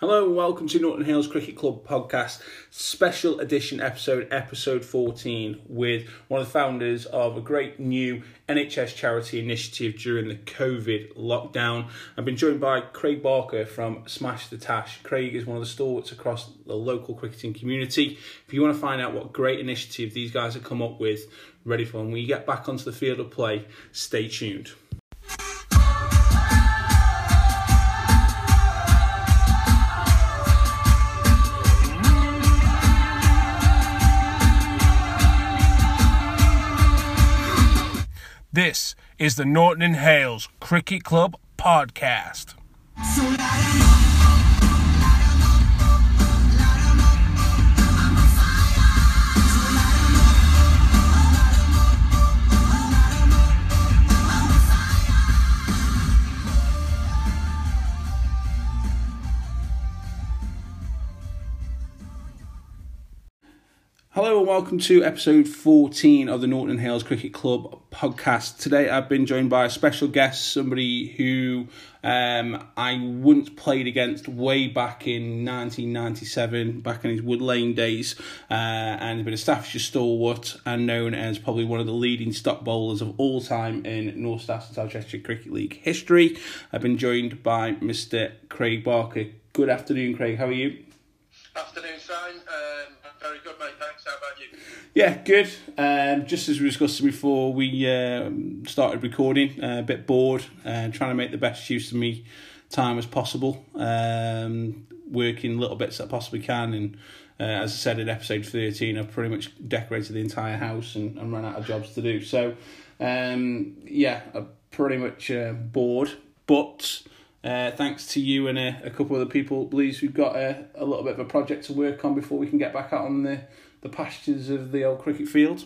Hello and welcome to Norton Hills Cricket Club podcast, special edition episode, episode 14, with one of the founders of a great new NHS charity initiative during the COVID lockdown. I've been joined by Craig Barker from Smash the Tash. Craig is one of the stalwarts across the local cricketing community. If you want to find out what great initiative these guys have come up with, ready for when we get back onto the field of play, stay tuned. This is the Norton and Hales Cricket Club podcast. Hello welcome to episode 14 of the Norton Hales Cricket Club podcast. Today I've been joined by a special guest, somebody who um, I once played against way back in 1997, back in his Wood Lane days, uh, and has been a Staffordshire stalwart and known as probably one of the leading stop bowlers of all time in North Staffs and South Cheshire Cricket League history. I've been joined by Mr. Craig Barker. Good afternoon, Craig. How are you? Afternoon, Simon. Um, very good, mate. Thanks. How about you? Yeah, good. Um, just as we discussed before we um, started recording, uh, a bit bored, uh, trying to make the best use of me time as possible, um, working little bits that I possibly can. And uh, as I said in episode 13, I've pretty much decorated the entire house and, and run out of jobs to do. So, um, yeah, I'm pretty much uh, bored. But uh, thanks to you and a, a couple of other people, believes we've got a, a little bit of a project to work on before we can get back out on the, the pastures of the old cricket field.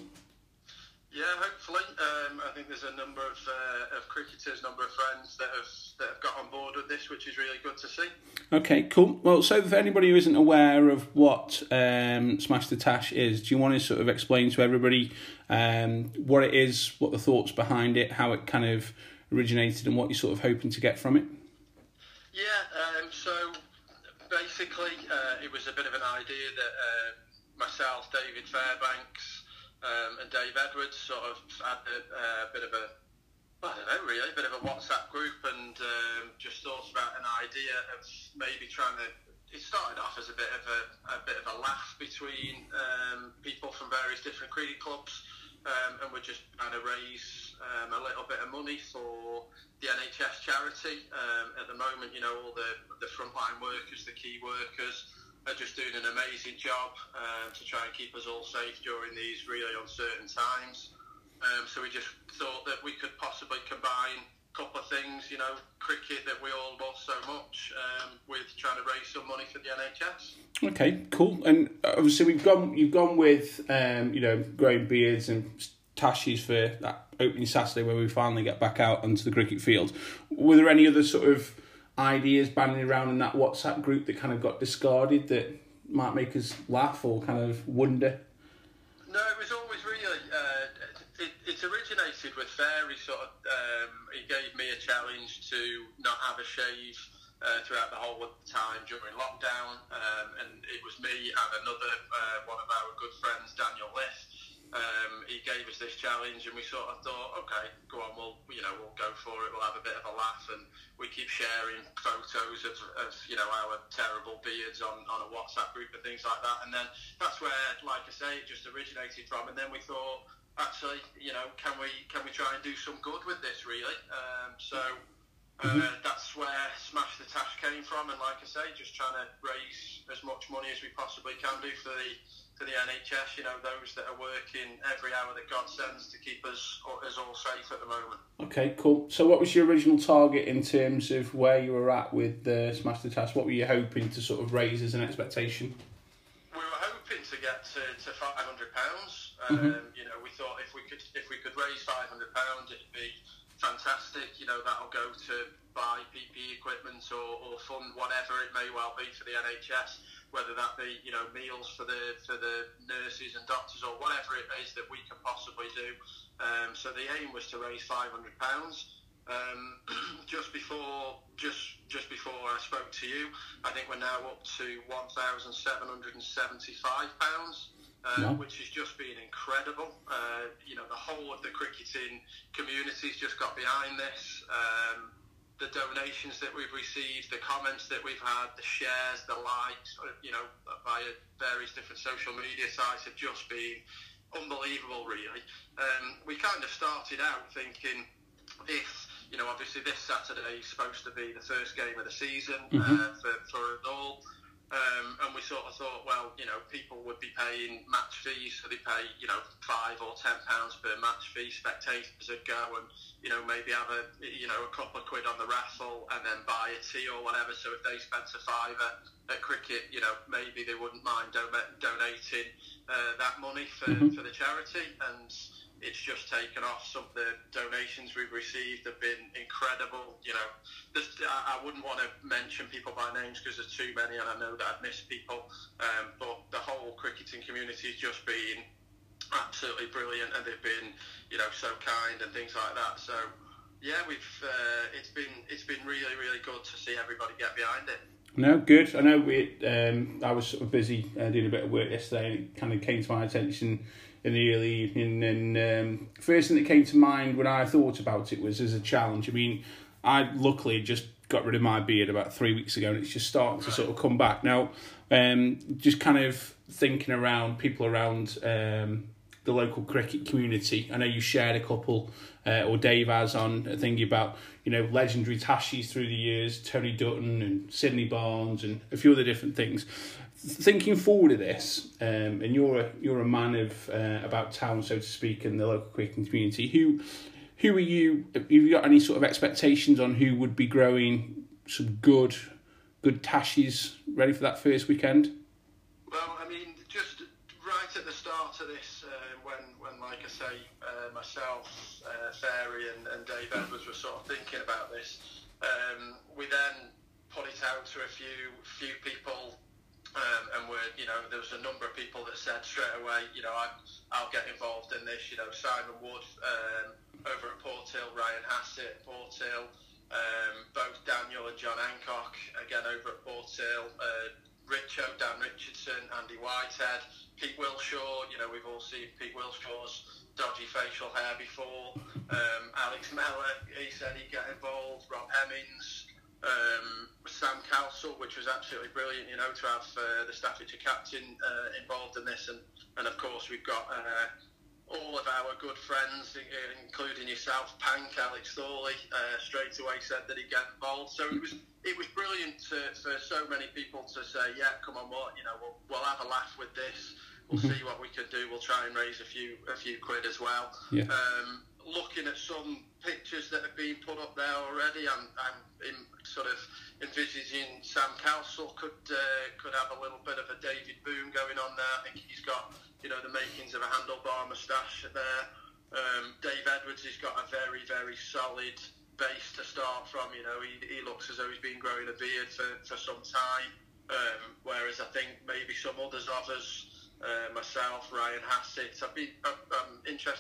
Yeah, hopefully. Um, I think there's a number of uh, of cricketers, number of friends that have that have got on board with this, which is really good to see. Okay, cool. Well, so for anybody who isn't aware of what um, Smash the Tash is, do you want to sort of explain to everybody um, what it is, what the thoughts behind it, how it kind of originated, and what you're sort of hoping to get from it? Yeah. Um, so basically, uh, it was a bit of an idea that uh, myself, David Fairbanks, um, and Dave Edwards sort of had a, uh, bit of a I don't know, really, a bit of a WhatsApp group, and um, just thought about an idea of maybe trying to. It started off as a bit of a, a bit of a laugh between um, people from various different cricket clubs, um, and we're just trying to raise um, a little bit of money for the NHS charity. Um, at the moment, you know, all the the frontline workers, the key workers, are just doing an amazing job um, to try and keep us all safe during these really uncertain times. Um, so we just thought that we could possibly combine a couple of things, you know, cricket that we all love so much, um, with trying to raise some money for the NHS. Okay, cool. And obviously, we've gone. You've gone with, um, you know, growing beards and tashies for that opening Saturday where we finally get back out onto the cricket field. Were there any other sort of ideas banding around in that WhatsApp group that kind of got discarded that might make us laugh or kind of wonder? No, it was always really. Uh, it, it originated with Fairy. Sort of, um, he gave me a challenge to not have a shave uh, throughout the whole of the time during lockdown, um, and it was me and another uh, one of our good friends, Daniel Liff. Um, he gave us this challenge, and we sort of thought, okay, go on, we'll you know we'll go for it. We'll have a bit of a laugh, and we keep sharing photos of, of you know our terrible beards on, on a WhatsApp group and things like that. And then that's where, like I say, it just originated from. And then we thought, actually, you know, can we can we try and do some good with this really? Um, so. Uh, that's where Smash the Tash came from, and like I say, just trying to raise as much money as we possibly can do for the to the NHS. You know, those that are working every hour that God sends to keep us us all safe at the moment. Okay, cool. So, what was your original target in terms of where you were at with the Smash the Tash? What were you hoping to sort of raise as an expectation? We were hoping to get to, to five hundred pounds. Um, You know, we thought if we could if we could raise five hundred pounds, it'd be fantastic. You know, that'll go to buy PPE equipment or, or fund whatever it may well be for the NHS, whether that be you know meals for the for the nurses and doctors or whatever it is that we can possibly do. Um, so the aim was to raise five hundred pounds. Um, just before just just before I spoke to you, I think we're now up to one thousand seven hundred and seventy five pounds. Uh, Wow. Which has just been incredible. Uh, you know, the whole of the cricketing community's just got behind this. Um, the donations that we've received, the comments that we've had, the shares, the likes, uh, you know, via various different social media sites have just been unbelievable, really. Um, we kind of started out thinking if, you know, obviously this Saturday is supposed to be the first game of the season uh, for, for all. Um, and we sort of thought, well, you know, people would be paying match fees, so they pay, you know, five or ten pounds per match fee. Spectators would go and, you know, maybe have a, you know, a couple of quid on the raffle and then buy a tea or whatever. So if they spent a fiver at cricket, you know, maybe they wouldn't mind do- donating uh, that money for, for the charity. And it's just taken off. Some of the donations we've received have been incredible. You know, there's, I, I wouldn't want to mention people by names because there's too many, and I know that I'd miss people. Um, but the whole cricketing community has just been absolutely brilliant, and they've been, you know, so kind and things like that. So, yeah, we've uh, it's been it's been really really good to see everybody get behind it. No, good. I know we. Um, I was sort of busy uh, doing a bit of work yesterday, and it kind of came to my attention in the early evening. And um, first thing that came to mind when I thought about it was as a challenge. I mean, I luckily just got rid of my beard about three weeks ago, and it's just starting to sort of come back now. Um, just kind of thinking around people around um, the local cricket community. I know you shared a couple, uh, or Dave has on a thingy about you know legendary Tashis through the years, Tony Dutton and Sydney Barnes and a few other different things. Thinking forward of this, um, and you're a you're a man of uh, about town, so to speak, in the local cricketing community. Who who are you? Have you got any sort of expectations on who would be growing some good good Tashis ready for that first weekend? Well, I mean, just right at the start of this, uh, when, when, like I say, uh, myself, uh, Fairy, and, and Dave Edwards were sort of thinking about this, um, we then put it out to a few few people, um, and we're, you know, there was a number of people that said straight away, you know, I, I'll get involved in this. You know, Simon Wood um, over at Port Hill, Ryan Hassett, Port Hill. Um, both Daniel and John Hancock, again over at Port Hill, uh, Richo, Dan Richardson, Andy Whitehead, Pete Wilshaw. You know, we've all seen Pete Wilshaw's dodgy facial hair before. Um, Alex Mellor, he said he'd get involved. Rob Hemmings, um, Sam Calsell, which was absolutely brilliant. You know, to have uh, the Staffordshire captain uh, involved in this, and and of course we've got. Uh, all of our good friends, including yourself, Pank, Alex Thorley, uh, straight away said that he'd get involved. So it was it was brilliant to, for so many people to say, yeah, come on, what you know, we'll, we'll have a laugh with this. We'll see what we can do. We'll try and raise a few a few quid as well. Yeah. Um, looking at some pictures that have been put up there already, I'm, I'm sort of envisaging Sam Castle could uh, could have a little bit of a David Boon going on there. I think he's got you know the makings of a handlebar moustache there. Um, Dave Edwards has got a very very solid base to start from. You know he, he looks as though he's been growing a beard for, for some time. Um, whereas I think maybe some others of us uh, myself, Ryan Hassett. I'd be, I'm, I'm interested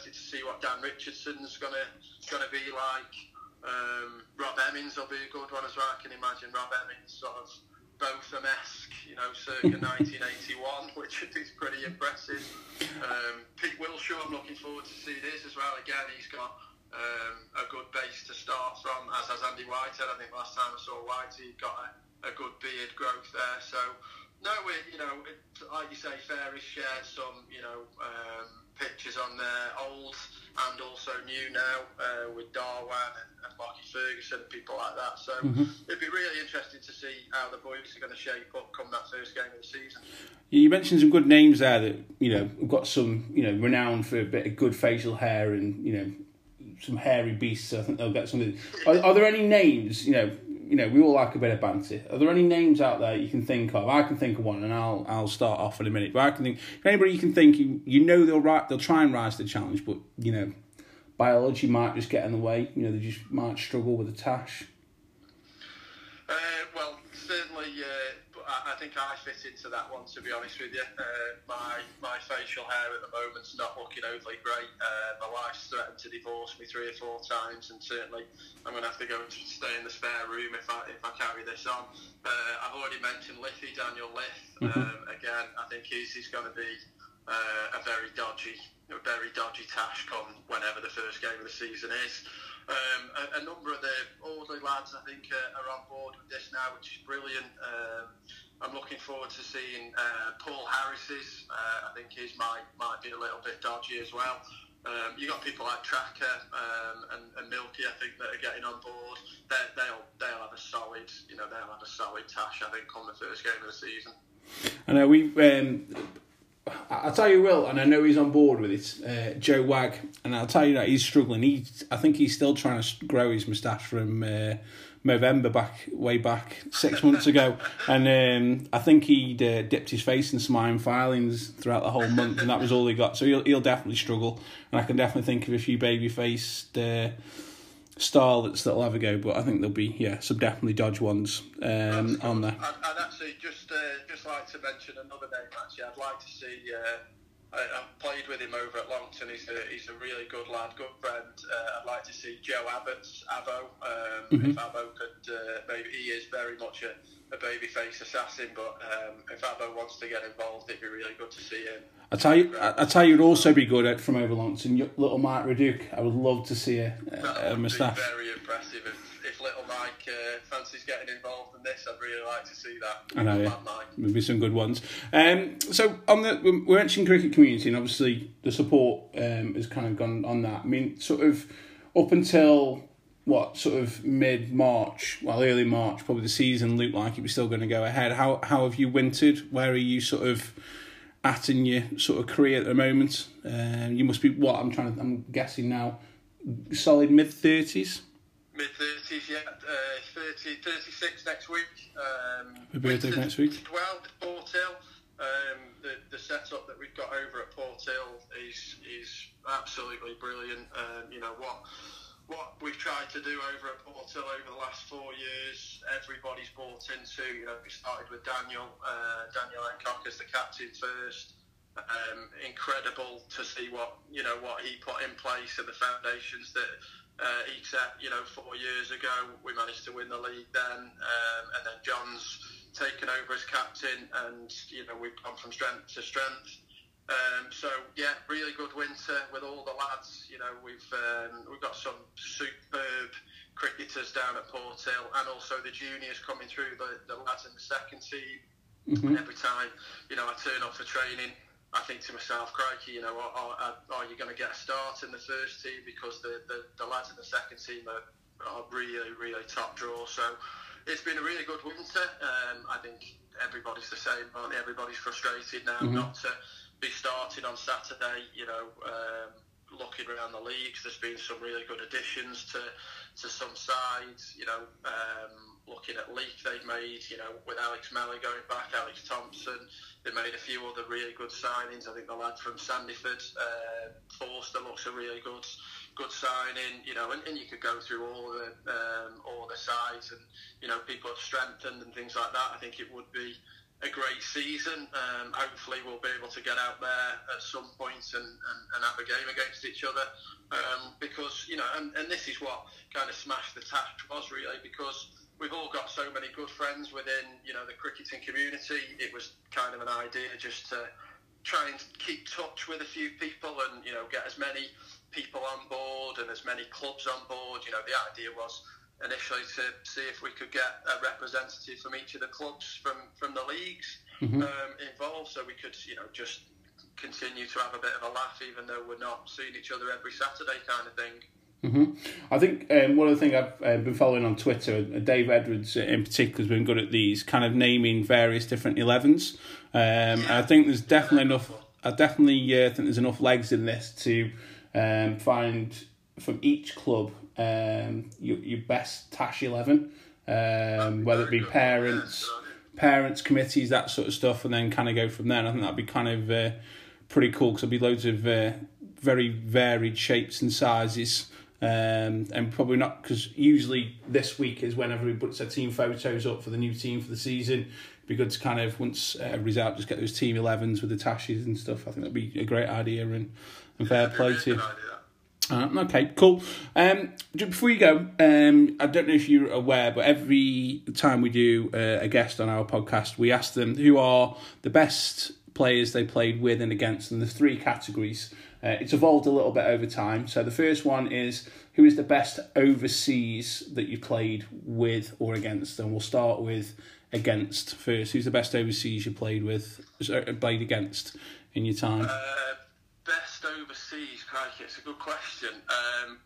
what Dan Richardson's gonna gonna be like. Um, Rob Hemmings will be a good one as well. I can imagine Rob Hemmings sort of Botham-esque, you know, circa 1981, which is pretty impressive. Um, Pete Wilshaw, I'm looking forward to see this as well. Again, he's got um, a good base to start from, as has Andy Whitehead. I think last time I saw Whitey, he got a, a good beard growth there. So, no, we, you know, it, like you say, Fairy shared some, you know, um, pictures on there, old and also new now, uh, with Dhawan and, and Lockie Ferguson and people like that. So it'd be really interesting to see how the boys are going to shape up come that first game of the season. You mentioned some good names there that you know have got some you know renowned for a bit of good facial hair and you know some hairy beasts. I think they'll get something. Are, are there any names you know? You know, we all like a bit of banter. Are there any names out there you can think of? I can think of one, and I'll I'll start off in a minute. But I can think anybody you can think. You, you know they'll ri they'll try and rise to the challenge, but you know, biology might just get in the way. You know, they just might struggle with the tash. Uh, well, certainly uh, I I think I fit into that one. To be honest with you, uh, my my facial hair at the moment's not looking overly great. Uh, my wife's threatened to divorce me three or four times, and certainly I'm going to have to go and stay in the spare room if I if I carry this on. Uh, I've already mentioned Liffey, Daniel Liff. Um, again, I think he's he's going to be uh, a very dodgy, a very dodgy tash come whenever the first game of the season is. Um, a, a number of the Audley lads, I think, uh, are on board with this now, which is brilliant. Um, I'm looking forward to seeing uh, Paul Harris's. Uh, I think his might might be a little bit dodgy as well. Um, you got people like Tracker um, and, and Milky, I think, that are getting on board. They're, they'll they'll have a solid, you know, they'll have a solid tash. I think on the first game of the season. I know we. Um, I'll tell you, Will, and I know he's on board with it. Uh, Joe Wag, and I'll tell you that he's struggling. He, I think he's still trying to grow his moustache from uh, November back, way back six months ago, and um, I think he'd uh, dipped his face in some iron filings throughout the whole month, and that was all he got. So he'll he'll definitely struggle, and I can definitely think of a few baby faced. Uh, starlets that'll have a go, but I think there'll be yeah some definitely dodge ones um, on there. I'd, I'd actually just uh, just like to mention another name. Actually, I'd like to see. Uh, I, I've played with him over at Longton. He's a he's a really good lad, good friend. Uh, I'd like to see Joe Abbott's Avo. Um, Mm-hmm. If Avo could, uh, maybe he is very much a, a babyface assassin. But um, if Avo wants to get involved, it'd be really good to see him. I tell you, I, I tell you, would also be good at from over Longton. y- Little Mike Reduke. I would love to see a, a, a moustache. very impressive. If, if little Mike uh, fancies getting involved in this, I'd really like to see that. I know, yeah. There'll be some good ones. Um, so on the we mentioned cricket community, and obviously the support um, has kind of gone on that. I mean, sort of up until what sort of mid March, well, early March, probably the season looked like it was still going to go ahead. How how have you wintered? Where are you sort of at in your sort of career at the moment? Um, you must be what I'm trying to. I'm guessing now, solid mid thirties. Mid 30s, yeah. Uh, 30, 36 next week. Um, Happy birthday next week. 12 at Port Hill. Um, the, the setup that we've got over at Port Hill is is absolutely brilliant. Um, you know what what we've tried to do over at Port over the last four years, everybody's bought into. You know, we started with Daniel uh, Daniel Hancock as the captain first. Um, incredible to see what you know what he put in place and the foundations that uh, he set. You know, four years ago we managed to win the league then, um, and then John's taken over as captain, and you know we've gone from strength to strength. Um, so yeah, really good winter with all the lads. You know, we've um, we've got some superb cricketers down at Port Hill, and also the juniors coming through. The, the lads in the second team. Every time, you know, I turn up for training, I think to myself, crikey, you know, are, are, are you going to get a start in the first team because the, the, the lads in the second team are, are really, really top draw. So it's been a really good winter. Um, I think everybody's the same, aren't they? Everybody's frustrated now not to be starting on Saturday, you know, um, looking around the leagues. There's been some really good additions to, to some sides, you know, um, looking at Leek they've made, you know, with Alex Mellor going back, Alex Thompson, they made a few other really good signings. I think the lad from Sandyford, uh, Forster, looks a really good good signing. You know, and, and you could go through all the um, all the sides, and you know, people have strengthened and things like that. I think it would be a great season. Um, hopefully, we'll be able to get out there at some point and, and, and have a game against each other. Um, because you know, and, and this is what kind of Smash the Tash was really because we've all got so many good friends within you know the cricketing community. It was kind of an idea just to try and keep touch with a few people and you know get as many people on board and as many clubs on board. You know, the idea was initially to see if we could get a representative from each of the clubs from from the leagues um, involved, so we could you know just continue to have a bit of a laugh, even though we're not seeing each other every Saturday, kind of thing. I think um, one of the things I've uh, been following on Twitter, uh, Dave Edwards in particular has been good at these kind of naming various different 11s. Um, I think there's definitely enough. I definitely uh, think there's enough legs in this to um, find from each club um, your, your best Tash 11, um, whether it be parents, parents committees, that sort of stuff, and then kind of go from there. And I think that'd be kind of uh, pretty cool because there'll be loads of uh, very varied shapes and sizes Um, and probably not because usually this week is when everybody puts their team photos up for the new team for the season. Be good to kind of once everybody's out, just get those team 11s with the tashes and stuff. I think that'd be a great idea and, and fair play to you. Uh, okay, cool. Um, before you go, um, I don't know if you're aware, but every time we do uh, a guest on our podcast, we ask them who are the best players they played with and against, and the three categories. Uh, it's evolved a little bit over time. So the first one is who is the best overseas that you played with or against, and we'll start with against first. Who's the best overseas you played with, played against in your time? Best overseas, crikey, it's a good question. Um,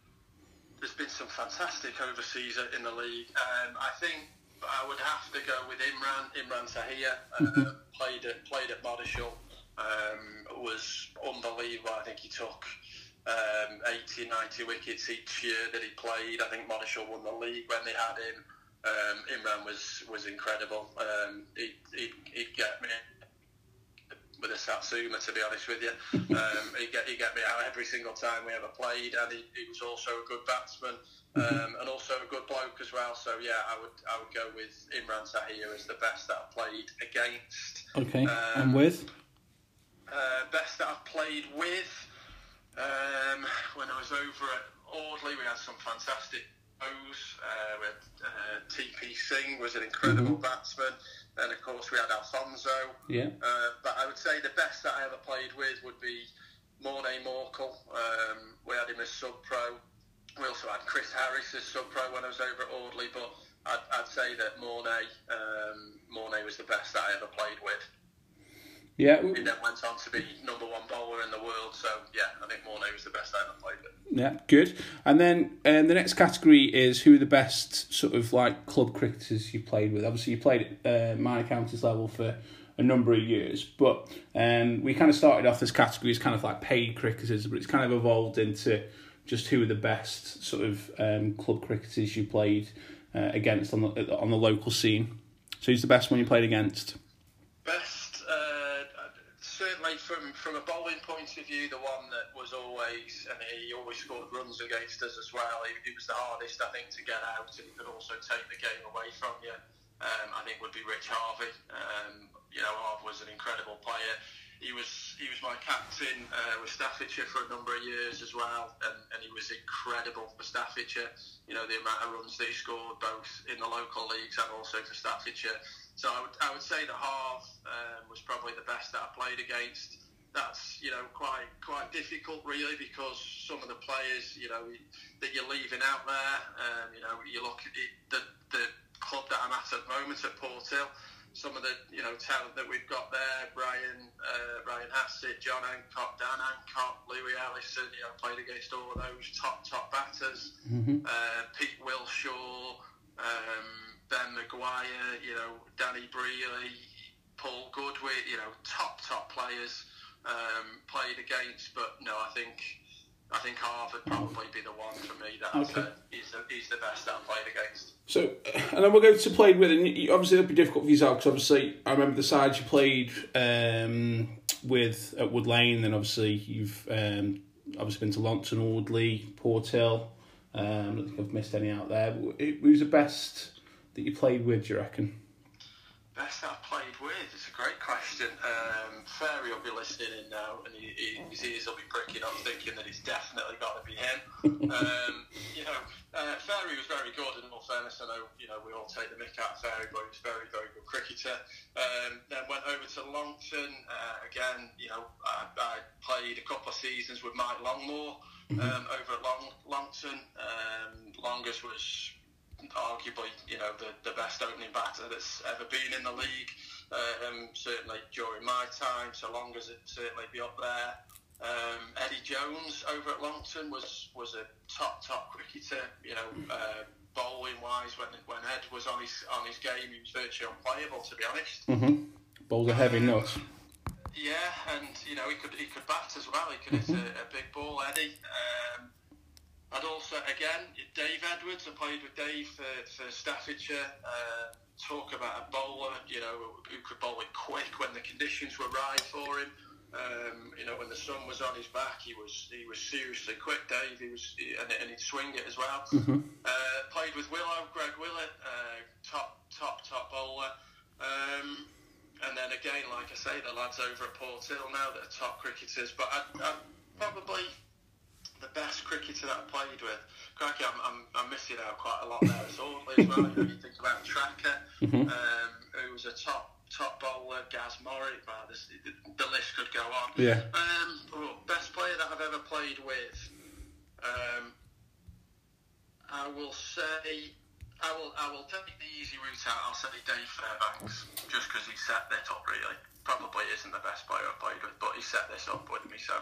there's been some fantastic overseas in the league. Um, I think I would have to go with Imran, Imran Tahir. Uh, mm-hmm. played at played at Moddershall. Um, was unbelievable. I think he took um, 80, 90 wickets each year that he played. I think Moddershall won the league when they had him. Um, Imran was was incredible. Um, he, he'd, he'd get me with a Satsuma, to be honest with you. Um, he get he get me out every single time we ever played, and he, he was also a good batsman um, and also a good bloke as well. So yeah, I would I would go with Imran Tahir as the best that I've played against. Okay, um, and with uh, best that I've played with. Um, when I was over at Audley, we had some fantastic pros. Uh, we had uh, TP Singh was an incredible mm-hmm. batsman. Then, of course, we had Alfonso. Yeah. Uh, but I would say the best that I ever played with would be Morné Morkel. Um, we had him as sub pro. We also had Chris Harris as sub pro when I was over at Audley. But I'd, I'd say that Morné, um, Morné was the best that I ever played with. Yeah. He then went on to be number one bowler in the world. So, yeah, I think was the best I ever played. Yeah, good. And then um, the next category is who are the best sort of like club cricketers you played with. Obviously, you played at uh, minor counties level for a number of years, but um, we kind of started off this category as kind of like paid cricketers, but it's kind of evolved into just who are the best sort of um, club cricketers you played uh, against on the on the local scene. So who's the best one you played against? From from a bowling point of view, the one that was always and he always scored runs against us as well. He, he was the hardest, I think, to get out, and he could also take the game away from you. Um, I think would be Rich Harvey. Um, you know, Harvey was an incredible player. He was he was my captain uh, with Staffordshire for a number of years as well, and, and he was incredible for Staffordshire. You know, the amount of runs that he scored both in the local leagues and also for Staffordshire. So I would, I would say the half um, was probably the best that I played against. That's you know quite quite difficult really because some of the players you know that you're leaving out there. Um, you know you look at the the club that I'm at at the moment at Port Hill. Some of the you know talent that we've got there, Brian uh, Ryan Hassett, John Hancock, Dan Hancock, Louis Ellison. You know played against all of those top top batters. Mm-hmm. Uh, Pete Wilshaw. Um, Ben Maguire, you know, Danny Brearley, Paul Goodwin, you know, top top players um, played against. But no, I think I think Harvey probably be the one for me that okay. uh, he's, the, he's the best that I've played against. So, and then we'll go to play with, and obviously it'll be difficult for yourself because obviously I remember the sides you played um, with at Wood Lane, and obviously you've um, obviously been to Longton, Audley, Port Hill. Um, I don't think I've missed any out there. Who's the best that you played with, do you reckon? Best I've played with? It's a great question. Um, Fairy will be listening in now, and he, he, his ears will be pricking up, thinking that it's definitely got to be him. um, you know, uh, Fairy was very good. In all fairness, I know you know we all take the mick out of Fairy, but he was very, very good cricketer. Um, then went over to Longton. Uh, again, you know, I, I, played a couple of seasons with Mike Longmore mm-hmm. um, over at Long, Longton. Um, longest was arguably, you know, the, the best opening batter that's ever been in the league. Um, certainly during my time, so long as it certainly be up there. Um, Eddie Jones over at Longton was was a top top cricketer. You know, uh, bowling wise, when when Ed was on his on his game, he was virtually unplayable to be honest. Mm-hmm. Bowls a heavy um, nut. Yeah, and you know he could he could bat as well. He could mm-hmm. hit a, a, big ball, Eddie. Um, I'd also, again, Dave Edwards, I played with Dave for, for Staffordshire. Uh, talk about a bowler, you know, who could bowl it quick when the conditions were right for him. Um, you know, when the sun was on his back, he was he was seriously quick, Dave. He was and, and he'd swing it as well. Mm-hmm. Uh, played with Willow, Greg Willett, uh, top top top bowler. Um, and then again, like I say, the lads over at Port Hill now that are top cricketers. But I, I probably the best cricketer that I played with. Cracky, I'm, I'm, I'm missing out quite a lot there. It's Audley as well. You, know, you think about Tracker, Mm-hmm. um, who was a top top bowler, Gaz Murray. Well, this, the, the list could go on. Yeah. Um, oh, best player that I've ever played with. Um, I will say. I will, I will take the easy route out. I'll say Dave Fairbanks, just because he set that up. Really, probably isn't the best player I've played with, but he set this up with me. So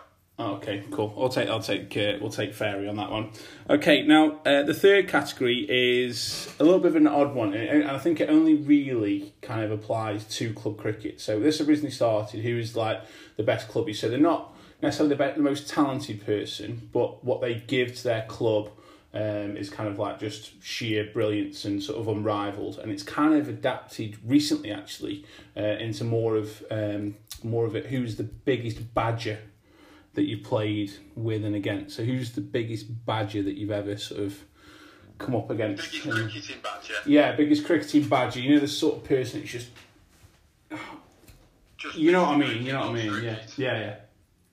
Oh, okay, cool. I'll take I'll take uh, we'll take fairy on that one. Okay, now uh, the third category is a little bit of an odd one, and I think it only really kind of applies to club cricket. So this originally started who is like the best clubby. So they're not necessarily the, be- the most talented person, but what they give to their club um, is kind of like just sheer brilliance and sort of unrivaled. And it's kind of adapted recently, actually, uh, into more of um, more of it. Who's the biggest badger that you played with and against? So who's the biggest badger that you've ever sort of come up against? biggest And- cricketing badger. yeah, biggest cricketing badger. You know the sort of person that's just Just you know what I mean. You know what I mean. Yeah, yeah, yeah.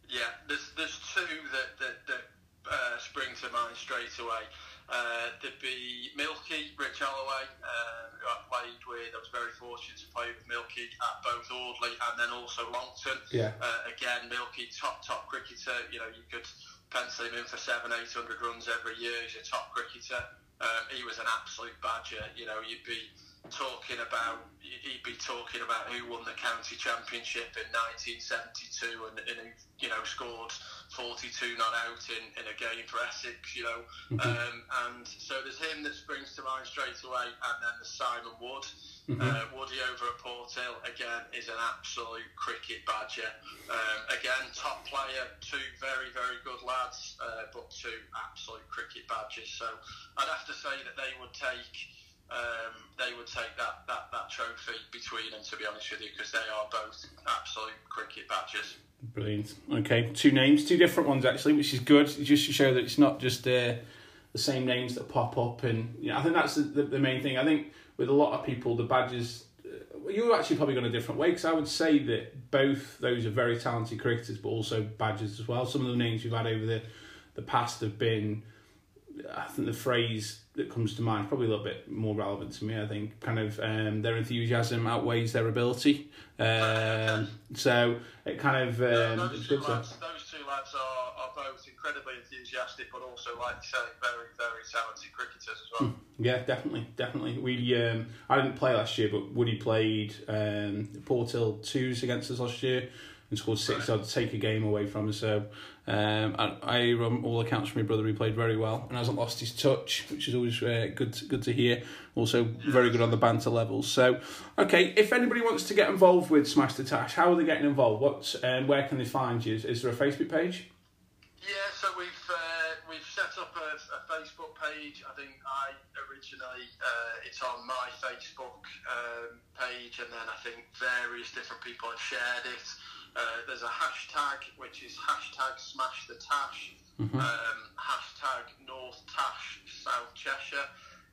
Yeah, there's there's two that that, that uh, spring to mind straight away. Uh, there'd be Milky, Rich Holloway, uh, who I played with. I was very fortunate to play with Milky at both Audley and then also Longton. Yeah. Uh, again, Milky, top top cricketer. You know, you could pencil him in for seven, eight hundred runs every year. He's a top cricketer. Um, he was an absolute badger. You know, you'd be talking about he'd be talking about who won the county championship in 1972 and, and who you know scored 42 not out in, in a game for Essex you know. Um, and so there's him that springs to mind straight away and then there's Simon Wood. Uh, Woody over at Port Hill again is an absolute cricket badger. Um, again top player two very very good lads uh, but two absolute cricket badgers. So I'd have to say that they would take um, they would take that, that, trophy between them, to be honest with you, because they are both absolute cricket badgers. Brilliant. Okay, two names, two different ones actually, which is good. Just to show that it's not just uh, the same names that pop up, and you know, I think that's the, the, the main thing. I think with a lot of people, the badges. Uh, you're actually probably gone a different way because I would say that both those are very talented cricketers, but also badges as well. Some of the names you've had over the the past have been. I think the phrase that comes to mind is probably a little bit more relevant to me. I think kind of um, their enthusiasm outweighs their ability. Um, so it kind of um, those, two lads, those two lads are, are both incredibly enthusiastic, but also, like you say, very, very talented cricketers as well. Yeah, definitely, definitely. We um, I didn't play last year, but Woody played um, Port Hill twos against us last year and scored six. I'd take a game away from us. So um, I, I on all accounts from my brother, he played very well and hasn't lost his touch, which is always uh, good to, good to hear. Also, very good on the banter levels. So, okay, if anybody wants to get involved with Smash the Tash, how are they getting involved? What and where can they find you? Is, is there a Facebook page? Yeah, so we've uh, we've set up a, a Facebook page. I think I originally uh, it's on my Facebook um, page, and then I think various different people have shared it. Uh, there's a hashtag which is hashtag Smash the Tash, um, hashtag North Tash South Cheshire.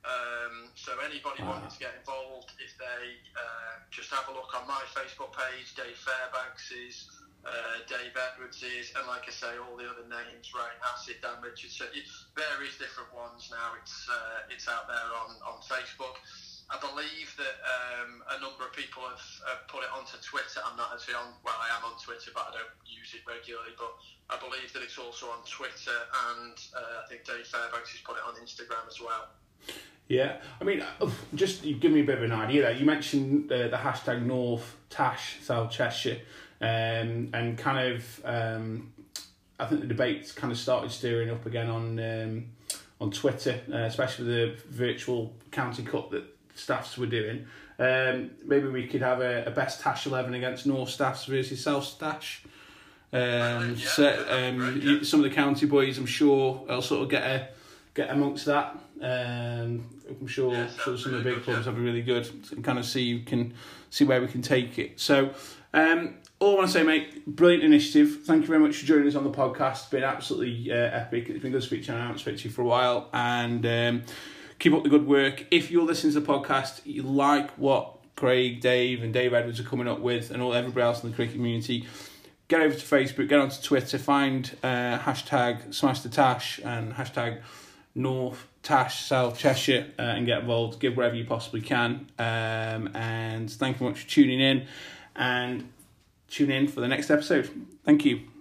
Um, so anybody wanting to get involved, if they uh, just have a look on my Facebook page, Dave Fairbanks's, uh, Dave Edwards's, and like I say, all the other names, Ryan Hassett, Dan Richardson, it's various different ones now. It's uh, it's out there on, on Facebook. I believe that um, a number of people have, have put it onto Twitter. I'm not actually on, well, I am on Twitter, but I don't use it regularly. But I believe that it's also on Twitter, and uh, I think Dave Fairbanks has put it on Instagram as well. Yeah, I mean, uh, just give me a bit of an idea there. You mentioned the hashtag North Tash South Cheshire, um, and kind of, um, I think the debates kind of started stirring up again on um, on Twitter, uh, especially the virtual county cup that staffs were doing. Um, maybe we could have a, a best Tash eleven against North staffs versus South Stash. Um, yeah, so yeah, that'd be um, yeah. some of the county boys, I'm sure, will sort of get a get amongst that. Um, I'm sure, Yeah, sure some of the big clubs yeah. will be really good and kind of see you can see where we can take it. So, Um, all I want to say, mate, brilliant initiative. Thank you very much for joining us on the podcast. It's been absolutely uh, epic. It's been good to speak to you. I haven't spoken to you for a while. And um, keep up the good work. If you're listening to the podcast, you like what Craig, Dave, and Dave Edwards are coming up with, and all everybody else in the cricket community, get over to Facebook, get onto Twitter, find uh, hashtag Smash the Tash and hashtag North Tash South Cheshire uh, and get involved. Give wherever you possibly can. Um, and thank you very much for tuning in and tune in for the next episode. Thank you.